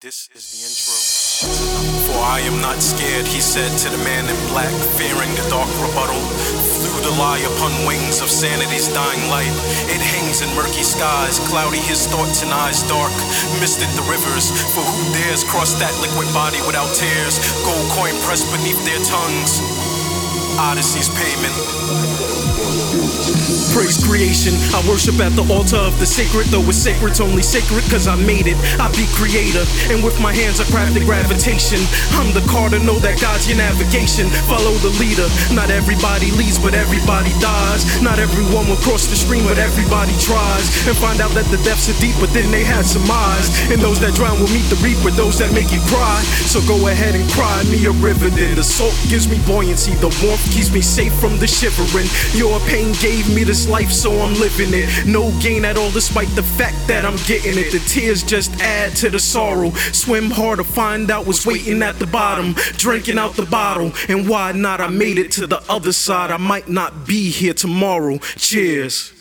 This is the intro. For I am not scared, he said to the man in black, fearing the dark rebuttal. Flew the lie upon wings of sanity's dying light. It hangs in murky skies, cloudy his thoughts and eyes dark. Misted the rivers, for who dares cross that liquid body without tears? Gold coin pressed beneath their tongues. Odyssey's pavement. Praise creation. I worship at the altar of the sacred, though it's sacred, it's only sacred cause I made it. I be creator, and with my hands I crafted gravitation. I'm the cardinal that guides your navigation. Follow the leader. Not everybody leads, but everybody dies. Not everyone will cross the stream, but everybody tries. And find out that the depths are deep, but then they had some eyes. And those that drown will meet the reaper, those that make you cry. So go ahead and cry me a river, then the salt gives me buoyancy. The warmth keeps me safe from the shivering. Your pain gave me this life, so I'm living it. No gain at all, despite the fact that I'm getting it. The tears just add to the sorrow. Swim hard to find out what's waiting at the bottom. Drinking out the bottle, and why not? I made it to the other side. I might not be here tomorrow. Cheers.